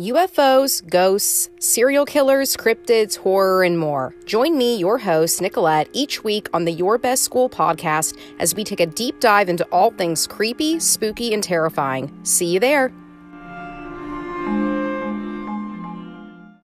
UFOs, ghosts, serial killers, cryptids, horror, and more. Join me, your host, Nicolette, each week on the Your Best Ghoul podcast as we take a deep dive into all things creepy, spooky, and terrifying. See you there.